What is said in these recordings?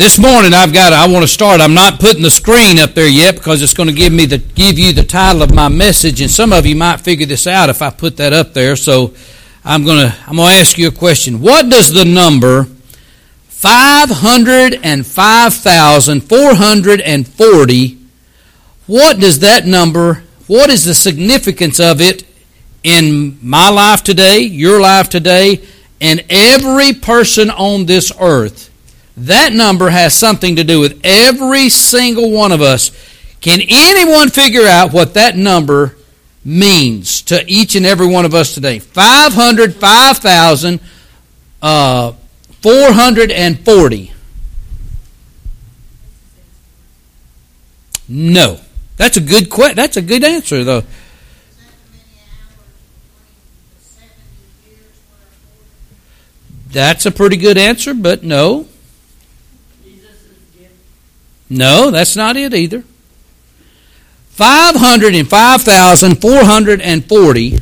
This morning I've got I want to start. I'm not putting the screen up there yet because it's going to give me the give you the title of my message and some of you might figure this out if I put that up there. So I'm going to I'm going to ask you a question. What does the number 505,440 what does that number what is the significance of it in my life today, your life today, and every person on this earth? That number has something to do with every single one of us. Can anyone figure out what that number means to each and every one of us today? 505,440. Uh, no. That's a good que- that's a good answer though. That's a pretty good answer, but no. No, that's not it either. 505,440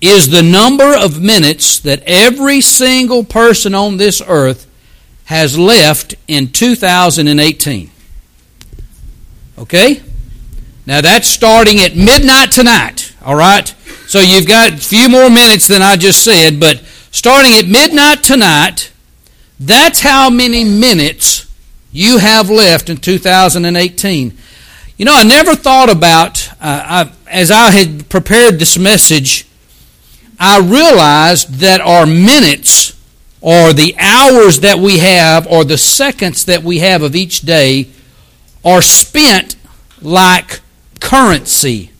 is the number of minutes that every single person on this earth has left in 2018. Okay? Now that's starting at midnight tonight, all right? So you've got a few more minutes than I just said, but starting at midnight tonight, that's how many minutes you have left in 2018. You know, I never thought about, uh, I, as I had prepared this message, I realized that our minutes, or the hours that we have, or the seconds that we have of each day, are spent like currency.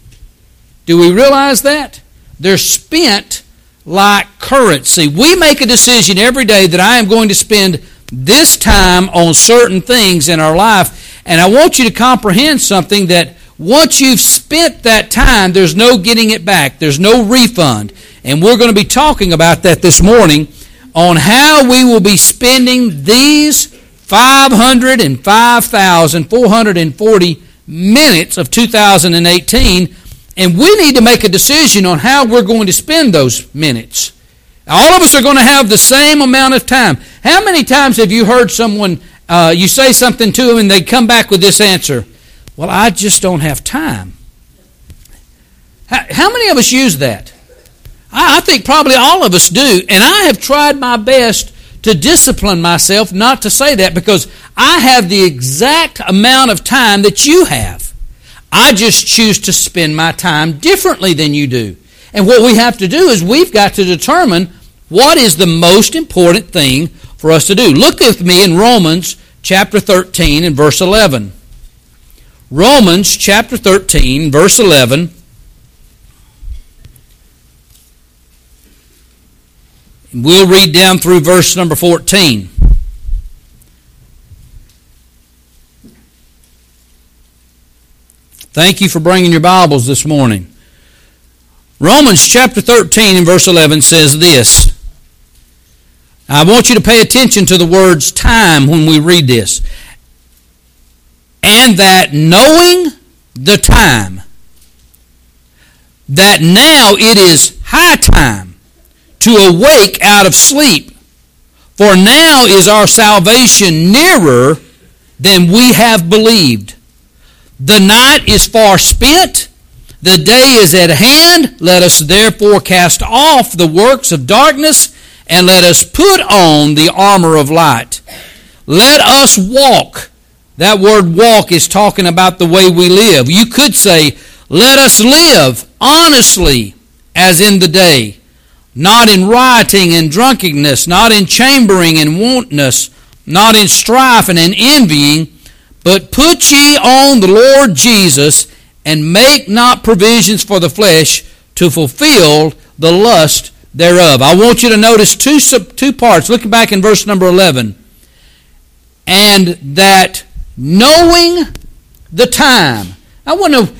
Do we realize that? They're spent like currency. We make a decision every day that I am going to spend this time on certain things in our life. And I want you to comprehend something that once you've spent that time, there's no getting it back. There's no refund. And we're going to be talking about that this morning on how we will be spending these 505,440 minutes of 2018. And we need to make a decision on how we're going to spend those minutes. All of us are going to have the same amount of time. How many times have you heard someone, uh, you say something to them and they come back with this answer? Well, I just don't have time. How, how many of us use that? I, I think probably all of us do. And I have tried my best to discipline myself not to say that because I have the exact amount of time that you have. I just choose to spend my time differently than you do. And what we have to do is we've got to determine what is the most important thing for us to do. Look with me in Romans chapter 13 and verse 11. Romans chapter 13, verse 11. We'll read down through verse number 14. Thank you for bringing your Bibles this morning. Romans chapter 13 and verse 11 says this. I want you to pay attention to the words time when we read this. And that knowing the time, that now it is high time to awake out of sleep, for now is our salvation nearer than we have believed. The night is far spent the day is at hand. Let us therefore cast off the works of darkness and let us put on the armor of light. Let us walk. That word walk is talking about the way we live. You could say, let us live honestly as in the day, not in rioting and drunkenness, not in chambering and wantonness, not in strife and in envying, but put ye on the Lord Jesus and make not provisions for the flesh to fulfill the lust thereof. I want you to notice two, two parts. Look back in verse number 11. And that knowing the time. I want to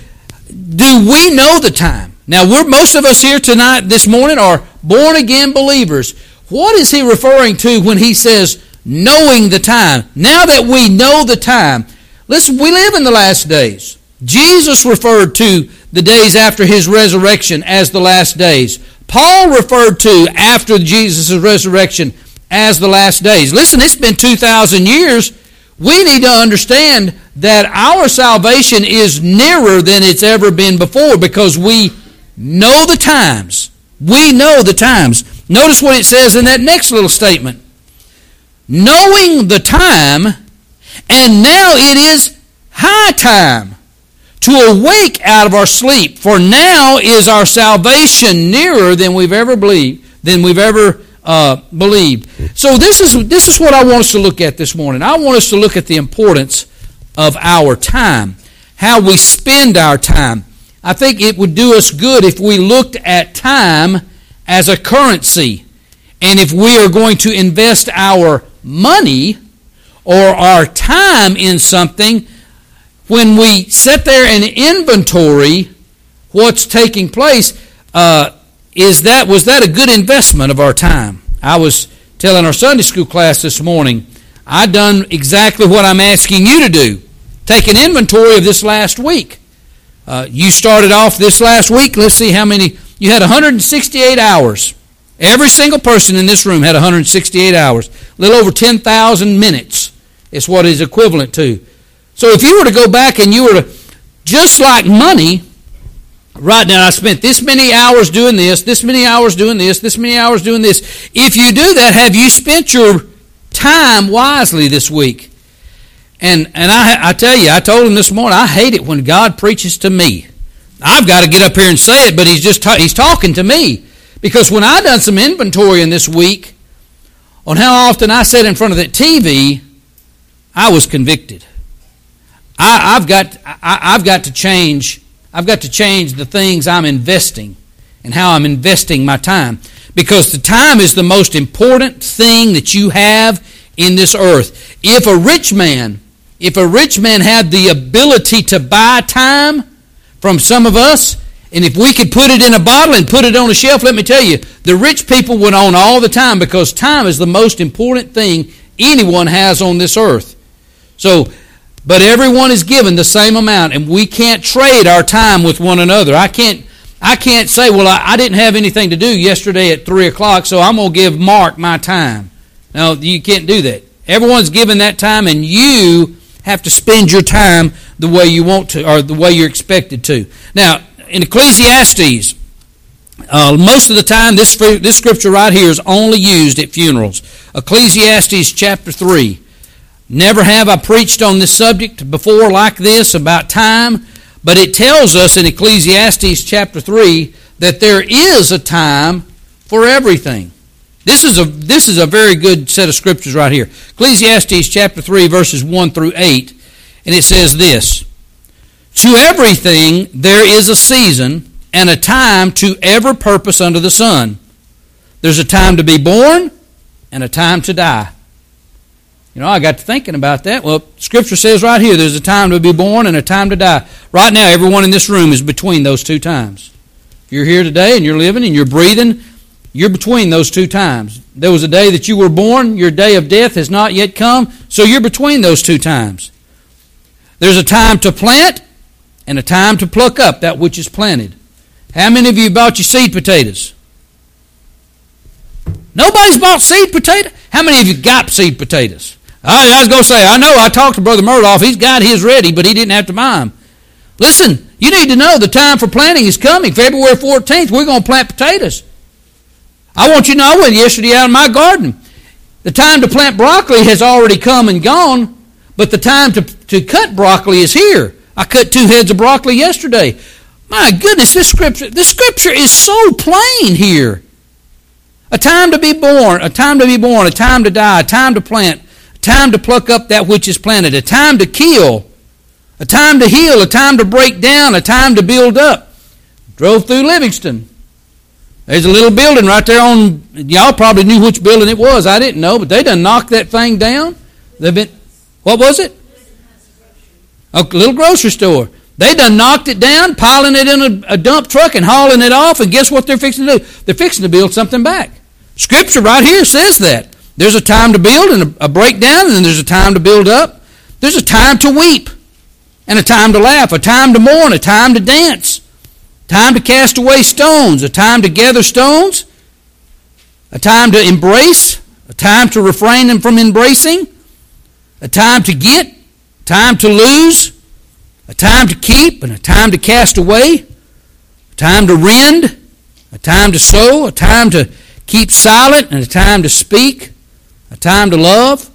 do we know the time? Now, we're, most of us here tonight, this morning, are born again believers. What is he referring to when he says knowing the time? Now that we know the time, listen, we live in the last days. Jesus referred to the days after his resurrection as the last days. Paul referred to after Jesus' resurrection as the last days. Listen, it's been 2,000 years. We need to understand that our salvation is nearer than it's ever been before because we know the times. We know the times. Notice what it says in that next little statement. Knowing the time, and now it is high time to awake out of our sleep, for now is our salvation nearer than we've ever believed, than we've ever uh, believed. So this is this is what I want us to look at this morning. I want us to look at the importance of our time, how we spend our time. I think it would do us good if we looked at time as a currency, and if we are going to invest our money or our time in something, when we sit there and inventory what's taking place, uh, is that was that a good investment of our time? I was telling our Sunday school class this morning, I done exactly what I'm asking you to do. Take an inventory of this last week. Uh, you started off this last week. Let's see how many. You had 168 hours. Every single person in this room had 168 hours. A little over 10,000 minutes is what is equivalent to. So if you were to go back and you were to, just like money, right now I spent this many hours doing this, this many hours doing this, this many hours doing this. If you do that, have you spent your time wisely this week? And and I I tell you, I told him this morning, I hate it when God preaches to me. I've got to get up here and say it, but he's just ta- he's talking to me because when I done some inventory in this week on how often I sat in front of that TV, I was convicted. I, have got I, I've got to change. I've got to change the things I'm investing and how I'm investing my time because the time is the most important thing that you have in this earth. If a rich man, if a rich man had the ability to buy time from some of us, and if we could put it in a bottle and put it on a shelf, let me tell you, the rich people would own all the time because time is the most important thing anyone has on this earth. So but everyone is given the same amount, and we can't trade our time with one another. I can't, I can't say, well, I, I didn't have anything to do yesterday at 3 o'clock, so I'm going to give Mark my time. No, you can't do that. Everyone's given that time, and you have to spend your time the way you want to, or the way you're expected to. Now, in Ecclesiastes, uh, most of the time, this, this scripture right here is only used at funerals. Ecclesiastes chapter 3. Never have I preached on this subject before like this about time, but it tells us in Ecclesiastes chapter 3 that there is a time for everything. This is a this is a very good set of scriptures right here. Ecclesiastes chapter 3 verses 1 through 8 and it says this To everything there is a season and a time to every purpose under the sun. There's a time to be born and a time to die you know, I got to thinking about that. Well, Scripture says right here there's a time to be born and a time to die. Right now, everyone in this room is between those two times. If you're here today and you're living and you're breathing, you're between those two times. There was a day that you were born, your day of death has not yet come, so you're between those two times. There's a time to plant and a time to pluck up that which is planted. How many of you bought your seed potatoes? Nobody's bought seed potato. How many of you got seed potatoes? I, I was going to say, I know I talked to Brother Murdoff. He's got his ready, but he didn't have to them. Listen, you need to know the time for planting is coming. February 14th, we're going to plant potatoes. I want you to know I went yesterday out in my garden. The time to plant broccoli has already come and gone, but the time to, to cut broccoli is here. I cut two heads of broccoli yesterday. My goodness, this scripture, this scripture is so plain here. A time to be born, a time to be born, a time to die, a time to plant, time to pluck up that which is planted, a time to kill, a time to heal, a time to break down, a time to build up. Drove through Livingston. There's a little building right there on, y'all probably knew which building it was. I didn't know, but they done knocked that thing down. They've been, what was it? A little grocery store. They done knocked it down, piling it in a, a dump truck and hauling it off, and guess what they're fixing to do? They're fixing to build something back. Scripture right here says that. There's a time to build and a, a breakdown, and then there's a time to build up. There's a time to weep and a time to laugh, a time to mourn, a time to dance, time to cast away stones, a time to gather stones, a time to embrace, a time to refrain them from embracing, a time to get, time to lose, a time to keep, and a time to cast away, a time to rend, a time to sew, a time to keep silent, and a time to speak, a time to love,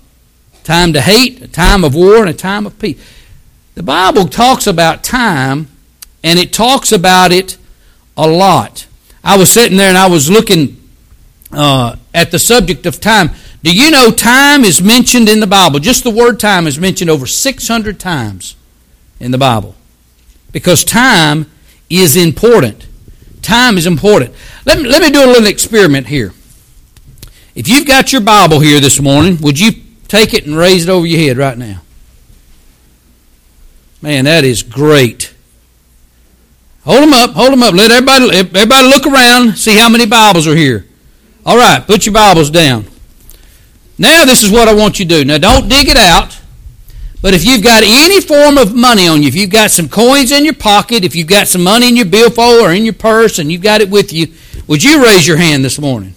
a time to hate, a time of war, and a time of peace. The Bible talks about time, and it talks about it a lot. I was sitting there and I was looking uh, at the subject of time. Do you know time is mentioned in the Bible? Just the word time is mentioned over 600 times in the Bible. Because time is important. Time is important. Let me, let me do a little experiment here. If you've got your Bible here this morning, would you take it and raise it over your head right now? Man, that is great. Hold them up, hold them up. Let everybody, everybody look around, see how many Bibles are here. All right, put your Bibles down. Now, this is what I want you to do. Now, don't dig it out. But if you've got any form of money on you, if you've got some coins in your pocket, if you've got some money in your billfold or in your purse and you've got it with you, would you raise your hand this morning?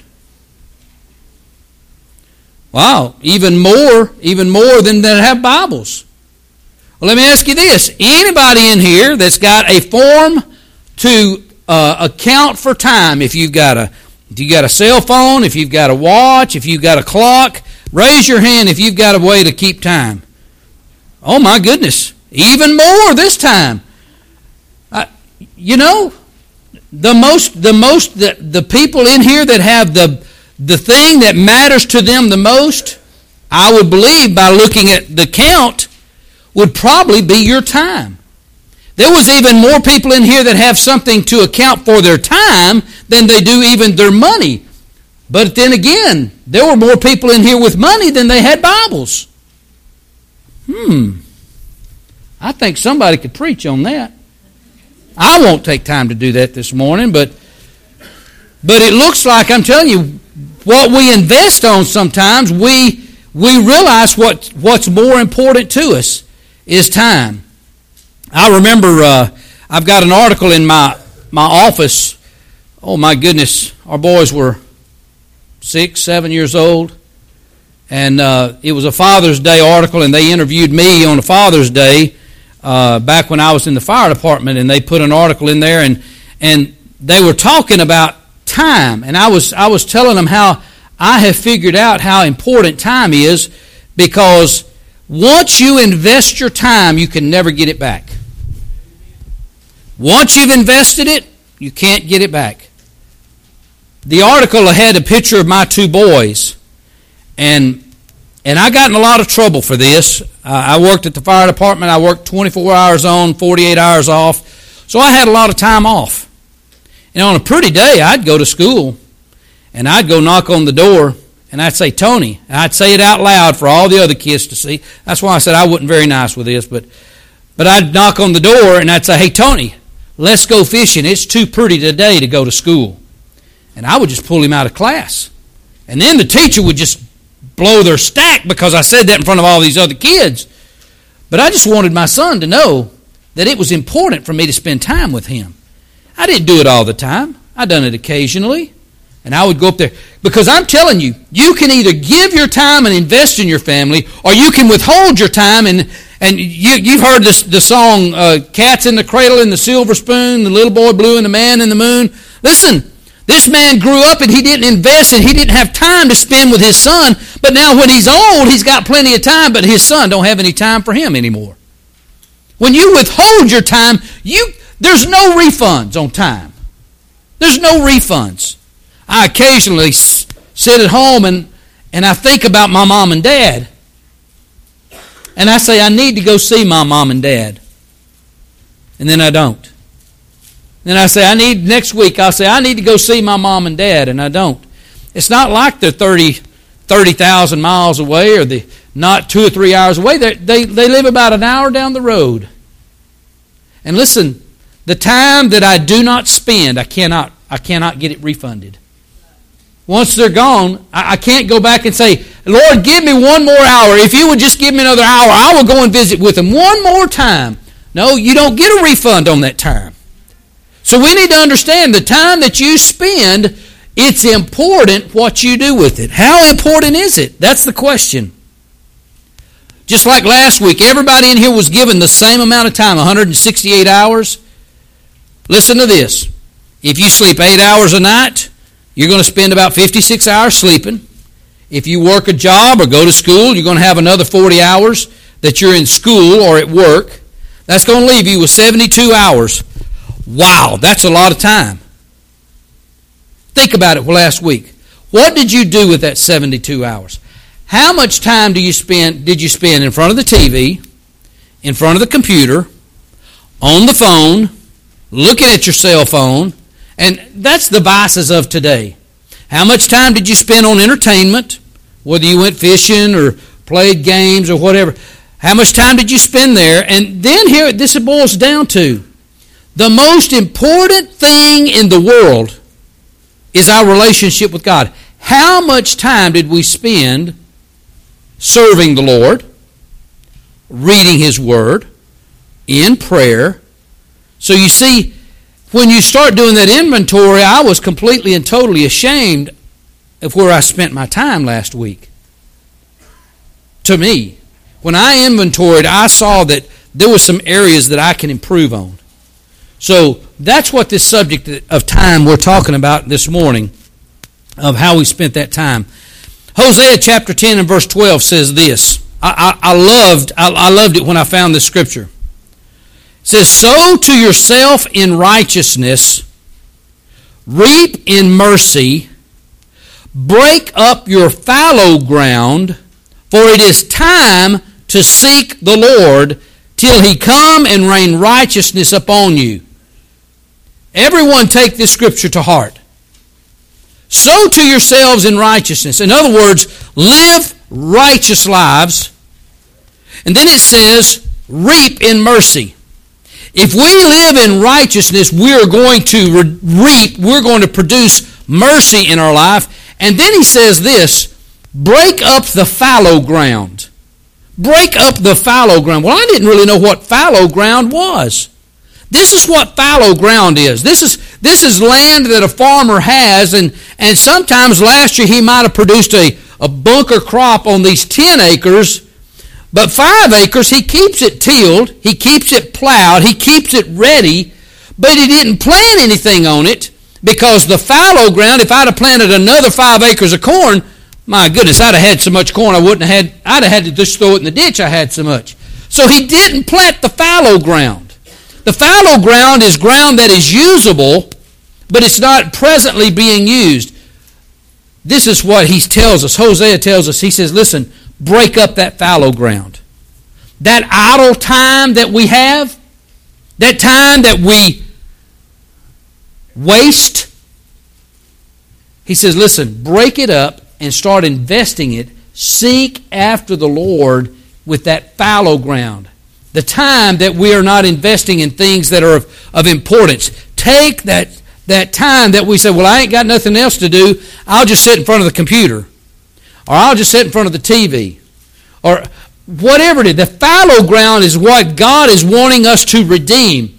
Wow, even more, even more than that have Bibles. Well, let me ask you this. Anybody in here that's got a form to uh, account for time, if you've got a if you've got a cell phone, if you've got a watch, if you've got a clock, raise your hand if you've got a way to keep time. Oh my goodness, even more this time. Uh, you know, the most the most the, the people in here that have the the thing that matters to them the most, I would believe by looking at the count, would probably be your time. There was even more people in here that have something to account for their time than they do even their money. But then again, there were more people in here with money than they had Bibles. Hmm. I think somebody could preach on that. I won't take time to do that this morning, but but it looks like I'm telling you what we invest on sometimes we we realize what what's more important to us is time. I remember uh, I've got an article in my my office. Oh my goodness, our boys were six, seven years old, and uh, it was a Father's Day article, and they interviewed me on a Father's Day uh, back when I was in the fire department, and they put an article in there, and and they were talking about time, and I was I was telling them how I have figured out how important time is because once you invest your time, you can never get it back. Once you've invested it, you can't get it back. The article had a picture of my two boys, and and I got in a lot of trouble for this. Uh, I worked at the fire department. I worked 24 hours on, 48 hours off, so I had a lot of time off. And on a pretty day, I'd go to school, and I'd go knock on the door, and I'd say Tony. And I'd say it out loud for all the other kids to see. That's why I said I wasn't very nice with this, but but I'd knock on the door and I'd say, "Hey Tony, Let's go fishing. It's too pretty today to go to school. And I would just pull him out of class. And then the teacher would just blow their stack because I said that in front of all these other kids. But I just wanted my son to know that it was important for me to spend time with him. I didn't do it all the time. I done it occasionally. And I would go up there. Because I'm telling you, you can either give your time and invest in your family, or you can withhold your time and, and you, you've heard this, the song, uh, Cats in the Cradle and the Silver Spoon, the little boy blue and the man in the moon. Listen, this man grew up and he didn't invest and he didn't have time to spend with his son. But now when he's old, he's got plenty of time, but his son don't have any time for him anymore. When you withhold your time, you there's no refunds on time. There's no refunds. I occasionally sit at home and, and I think about my mom and dad. And I say, I need to go see my mom and dad. And then I don't. Then I say, I need, next week, I'll say, I need to go see my mom and dad, and I don't. It's not like they're 30 30,000 miles away or the not two or three hours away. They, they, they live about an hour down the road. And listen, the time that I do not spend, I cannot, I cannot get it refunded. Once they're gone, I, can't go back and say, Lord, give me one more hour. If you would just give me another hour, I will go and visit with them one more time. No, you don't get a refund on that time. So we need to understand the time that you spend It's important what you do with it. How important is it? That's the question. Just like last week, everybody in here was given the same amount of time 168 hours. Listen to this. If you sleep eight hours a night, you're going to spend about 56 hours sleeping. If you work a job or go to school, you're going to have another 40 hours that you're in school or at work. That's going to leave you with 72 hours. Wow, that's a lot of time. Think about it last week. What did you do with that 72 hours? How much time do you spend did you spend in front of the TV, in front of the computer, on the phone, looking at your cell phone, and that's the vices of today. How much time did you spend on entertainment, whether you went fishing or played games or whatever? How much time did you spend there? And then here, this boils down to the most important thing in the world is our relationship with God. How much time did we spend serving the Lord, reading His Word, in prayer? So you see, when you start doing that inventory, I was completely and totally ashamed of where I spent my time last week. To me, when I inventoried, I saw that there were some areas that I can improve on. So that's what this subject of time we're talking about this morning, of how we spent that time. Hosea chapter 10 and verse 12 says this. I, I, I loved I, I loved it when I found this scripture. It says, Sow to yourself in righteousness, reap in mercy, break up your fallow ground, for it is time to seek the Lord till he come and rain righteousness upon you. Everyone take this scripture to heart. Sow to yourselves in righteousness. In other words, live righteous lives. And then it says, reap in mercy. If we live in righteousness, we're going to re- reap, we're going to produce mercy in our life. And then he says this break up the fallow ground. Break up the fallow ground. Well, I didn't really know what fallow ground was. This is what fallow ground is. This is this is land that a farmer has, and, and sometimes last year he might have produced a, a bunker crop on these 10 acres but five acres, he keeps it tilled, he keeps it plowed, he keeps it ready, but he didn't plant anything on it because the fallow ground, if I'd have planted another five acres of corn, my goodness, I'd have had so much corn I wouldn't have had, I'd have had to just throw it in the ditch, I had so much. So he didn't plant the fallow ground. The fallow ground is ground that is usable, but it's not presently being used. This is what he tells us. Hosea tells us. He says, listen, break up that fallow ground. That idle time that we have, that time that we waste, he says, listen, break it up and start investing it. Seek after the Lord with that fallow ground. The time that we are not investing in things that are of, of importance. Take that, that time that we say, well, I ain't got nothing else to do. I'll just sit in front of the computer. Or I'll just sit in front of the TV. Or whatever it is. The fallow ground is what God is wanting us to redeem.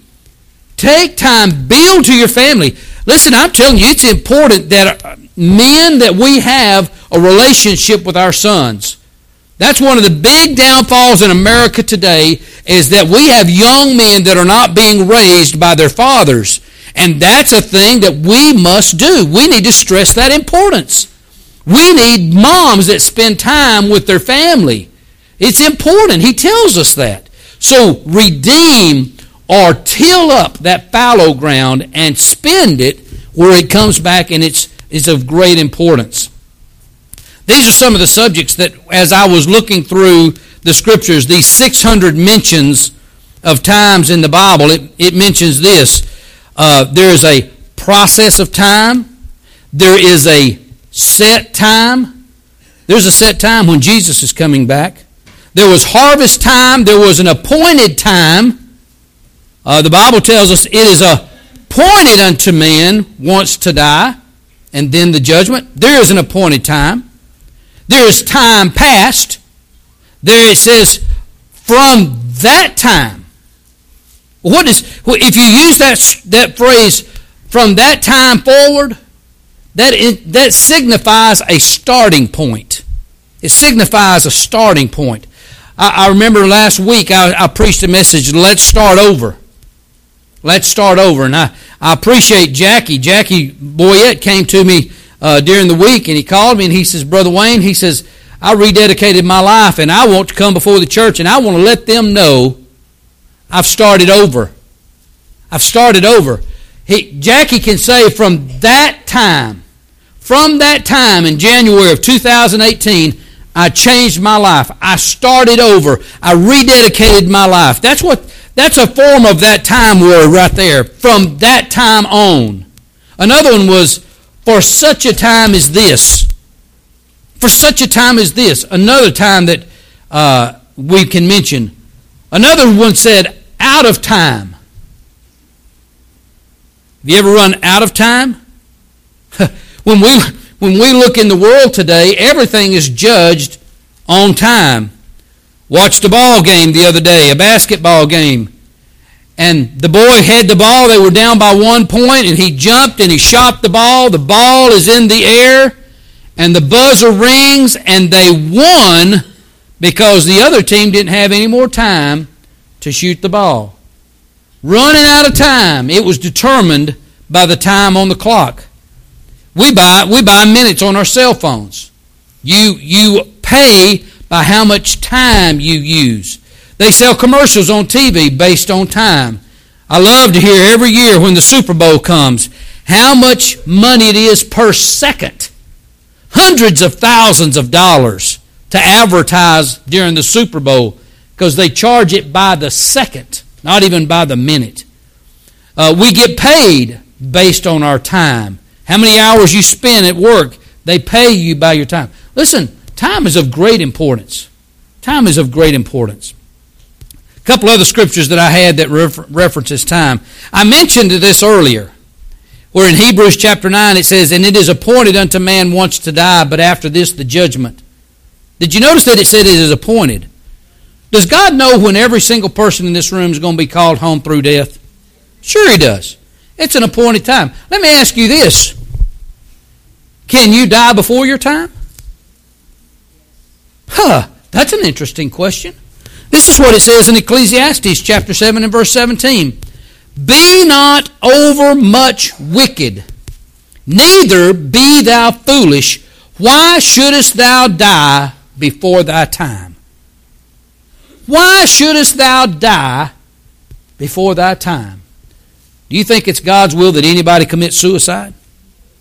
Take time, build to your family. Listen, I'm telling you, it's important that uh, men that we have a relationship with our sons. That's one of the big downfalls in America today is that we have young men that are not being raised by their fathers. And that's a thing that we must do. We need to stress that importance. We need moms that spend time with their family. It's important. He tells us that. So redeem or till up that fallow ground and spend it where it comes back and it's, it's of great importance. These are some of the subjects that, as I was looking through the scriptures, these 600 mentions of times in the Bible, it, it mentions this. Uh, there is a process of time. There is a set time. There's a set time when Jesus is coming back. There was harvest time. There was an appointed time. Uh, the Bible tells us it is appointed unto man once to die, and then the judgment. There is an appointed time. There is time past. There it says from that time. What is if you use that that phrase from that time forward? That, that signifies a starting point. It signifies a starting point. I, I remember last week I, I preached a message, Let's Start Over. Let's start over. And I, I appreciate Jackie. Jackie Boyette came to me uh, during the week and he called me and he says, Brother Wayne, he says, I rededicated my life and I want to come before the church and I want to let them know I've started over. I've started over. He, Jackie can say from that time, from that time in January of 2018, I changed my life. I started over. I rededicated my life. That's what that's a form of that time word right there. From that time on. Another one was for such a time as this. For such a time as this. Another time that uh, we can mention. Another one said out of time. Have you ever run out of time? When we when we look in the world today, everything is judged on time. Watched a ball game the other day, a basketball game. And the boy had the ball. They were down by one point, and he jumped and he shot the ball. The ball is in the air, and the buzzer rings, and they won because the other team didn't have any more time to shoot the ball. Running out of time. It was determined by the time on the clock. We buy, we buy minutes on our cell phones. You, you pay by how much time you use. They sell commercials on TV based on time. I love to hear every year when the Super Bowl comes how much money it is per second. Hundreds of thousands of dollars to advertise during the Super Bowl because they charge it by the second, not even by the minute. Uh, we get paid based on our time. How many hours you spend at work, they pay you by your time. Listen, time is of great importance. Time is of great importance. A couple other scriptures that I had that refer- references time. I mentioned this earlier, where in Hebrews chapter 9 it says, And it is appointed unto man once to die, but after this the judgment. Did you notice that it said it is appointed? Does God know when every single person in this room is going to be called home through death? Sure, He does. It's an appointed time. Let me ask you this Can you die before your time? Huh, that's an interesting question. This is what it says in Ecclesiastes chapter 7 and verse 17. Be not overmuch wicked, neither be thou foolish. Why shouldest thou die before thy time? Why shouldest thou die before thy time? You think it's God's will that anybody commit suicide?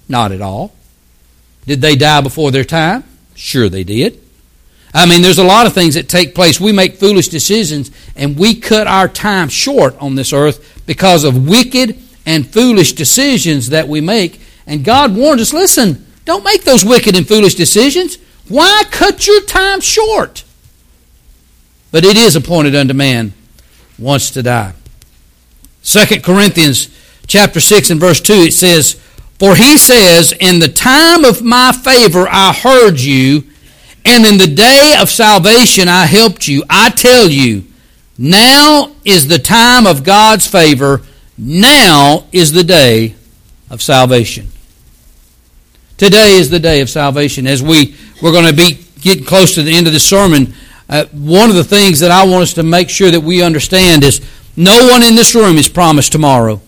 Not at all. Did they die before their time? Sure, they did. I mean, there's a lot of things that take place. We make foolish decisions and we cut our time short on this earth because of wicked and foolish decisions that we make. And God warned us listen, don't make those wicked and foolish decisions. Why cut your time short? But it is appointed unto man once to die. 2 Corinthians chapter 6 and verse 2 it says, For he says, In the time of my favor I heard you, and in the day of salvation I helped you. I tell you, now is the time of God's favor. Now is the day of salvation. Today is the day of salvation. As we, we're going to be getting close to the end of the sermon, uh, one of the things that I want us to make sure that we understand is no one in this room is promised tomorrow.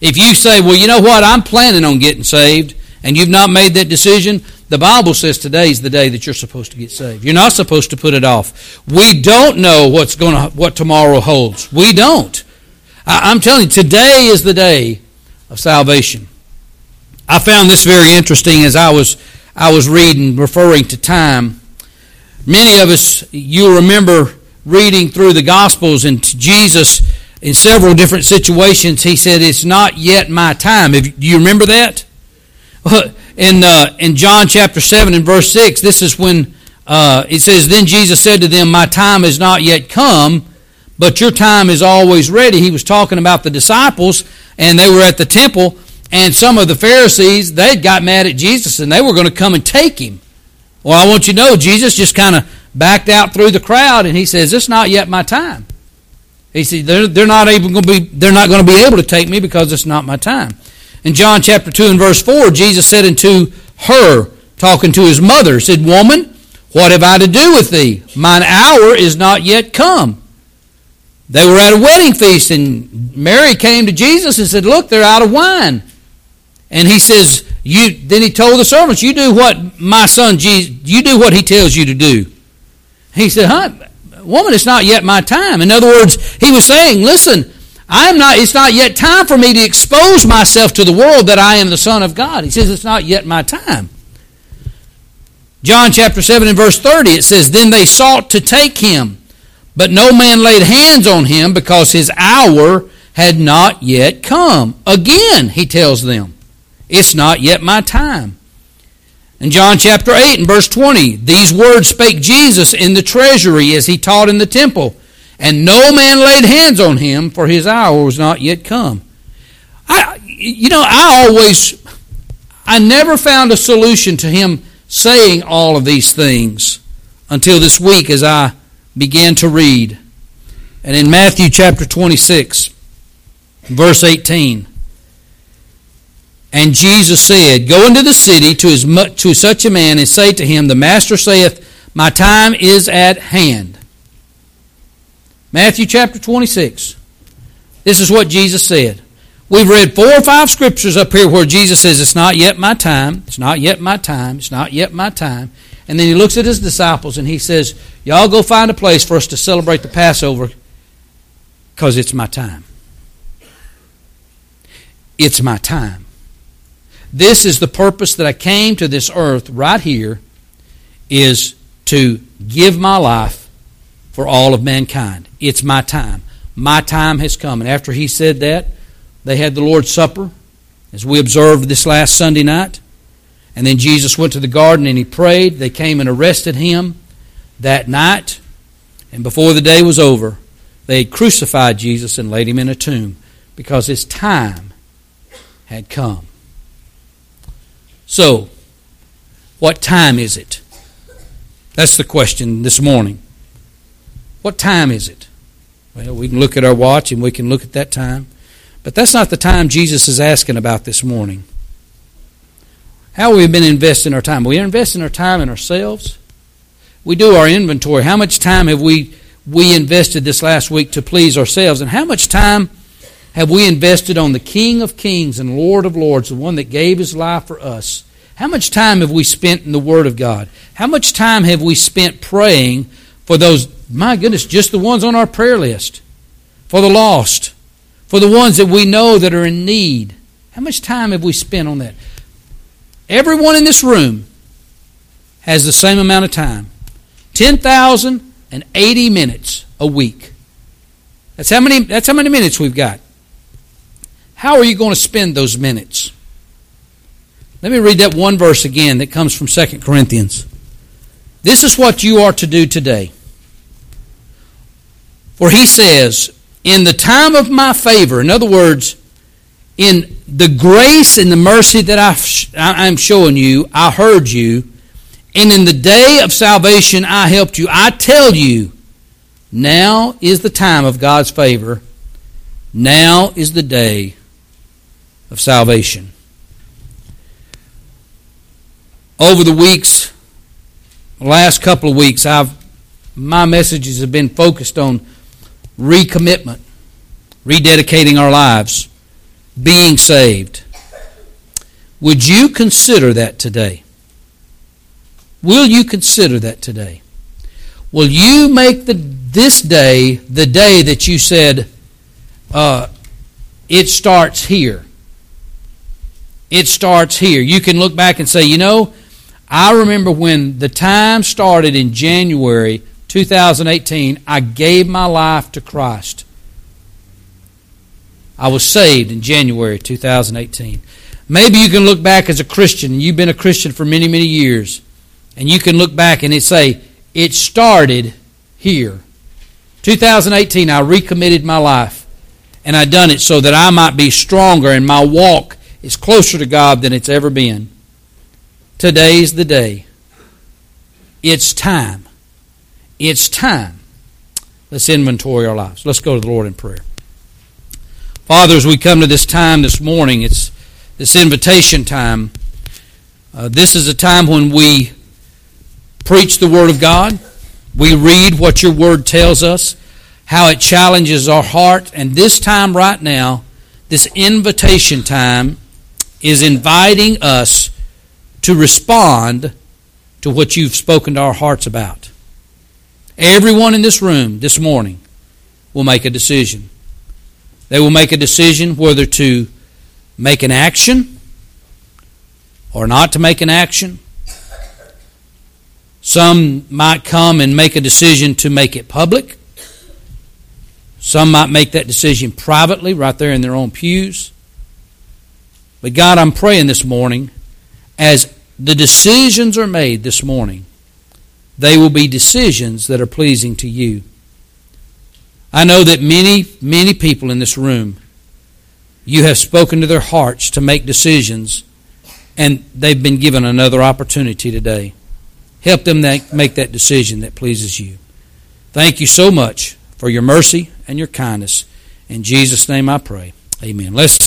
If you say, well, you know what, I'm planning on getting saved, and you've not made that decision, the Bible says today is the day that you're supposed to get saved. You're not supposed to put it off. We don't know what's going to, what tomorrow holds. We don't. I, I'm telling you, today is the day of salvation. I found this very interesting as I was I was reading, referring to time. Many of us, you remember reading through the Gospels and Jesus in several different situations, he said, It's not yet my time. Do you remember that? In, uh, in John chapter 7 and verse 6, this is when uh, it says, Then Jesus said to them, My time is not yet come, but your time is always ready. He was talking about the disciples, and they were at the temple, and some of the Pharisees, they'd got mad at Jesus, and they were going to come and take him. Well, I want you to know, Jesus just kind of backed out through the crowd, and he says, "It's not yet my time." He said, "They're, they're not able to be they're not going to be able to take me because it's not my time." In John chapter 2 and verse 4, Jesus said unto her, talking to his mother, said, Woman, what have I to do with thee? Mine hour is not yet come. They were at a wedding feast, and Mary came to Jesus and said, Look, they're out of wine. And he says, you, then he told the servants, You do what my son Jesus, you do what he tells you to do. He said, Huh? Woman, it's not yet my time. In other words, he was saying, Listen, I am not, it's not yet time for me to expose myself to the world that I am the Son of God. He says, It's not yet my time. John chapter 7 and verse 30, it says, Then they sought to take him, but no man laid hands on him because his hour had not yet come. Again, he tells them, It's not yet my time. In John chapter 8 and verse 20, these words spake Jesus in the treasury as he taught in the temple, and no man laid hands on him, for his hour was not yet come. I, you know, I always, I never found a solution to him saying all of these things until this week as I began to read. And in Matthew chapter 26, verse 18, and Jesus said, Go into the city to, his, to such a man and say to him, The master saith, My time is at hand. Matthew chapter 26. This is what Jesus said. We've read four or five scriptures up here where Jesus says, It's not yet my time. It's not yet my time. It's not yet my time. And then he looks at his disciples and he says, Y'all go find a place for us to celebrate the Passover because it's my time. It's my time. This is the purpose that I came to this earth right here is to give my life for all of mankind. It's my time. My time has come. And after he said that, they had the Lord's Supper, as we observed this last Sunday night. And then Jesus went to the garden and he prayed. They came and arrested him that night. And before the day was over, they crucified Jesus and laid him in a tomb because his time had come. So, what time is it? That's the question this morning. What time is it? Well, we can look at our watch and we can look at that time. But that's not the time Jesus is asking about this morning. How have we been investing our time? We are investing our time in ourselves. We do our inventory. How much time have we we invested this last week to please ourselves? And how much time have we invested on the King of Kings and Lord of Lords, the one that gave his life for us? How much time have we spent in the Word of God? How much time have we spent praying for those, my goodness, just the ones on our prayer list, for the lost, for the ones that we know that are in need. How much time have we spent on that? Everyone in this room has the same amount of time 10,080 minutes a week. That's how, many, that's how many minutes we've got. How are you going to spend those minutes? Let me read that one verse again that comes from 2 Corinthians. This is what you are to do today. For he says, in the time of my favor, in other words, in the grace and the mercy that I, I'm showing you, I heard you, and in the day of salvation I helped you. I tell you, now is the time of God's favor. Now is the day of salvation. Over the weeks, the last couple of weeks, I've my messages have been focused on recommitment, rededicating our lives, being saved. Would you consider that today? Will you consider that today? Will you make the, this day the day that you said, uh, it starts here? It starts here. You can look back and say, you know, I remember when the time started in January 2018, I gave my life to Christ. I was saved in January 2018. Maybe you can look back as a Christian, and you've been a Christian for many, many years, and you can look back and say, it started here. 2018, I recommitted my life, and I done it so that I might be stronger in my walk is closer to God than it's ever been. Today's the day. It's time. It's time. Let's inventory our lives. Let's go to the Lord in prayer. Father, as we come to this time this morning, it's this invitation time. Uh, this is a time when we preach the Word of God. We read what your Word tells us, how it challenges our heart. And this time, right now, this invitation time is inviting us to respond to what you've spoken to our hearts about. Everyone in this room this morning will make a decision. They will make a decision whether to make an action or not to make an action. Some might come and make a decision to make it public. Some might make that decision privately, right there in their own pews. But God, I'm praying this morning, as the decisions are made this morning, they will be decisions that are pleasing to you. I know that many, many people in this room, you have spoken to their hearts to make decisions, and they've been given another opportunity today. Help them make that decision that pleases you. Thank you so much for your mercy and your kindness. In Jesus' name I pray. Amen. Let's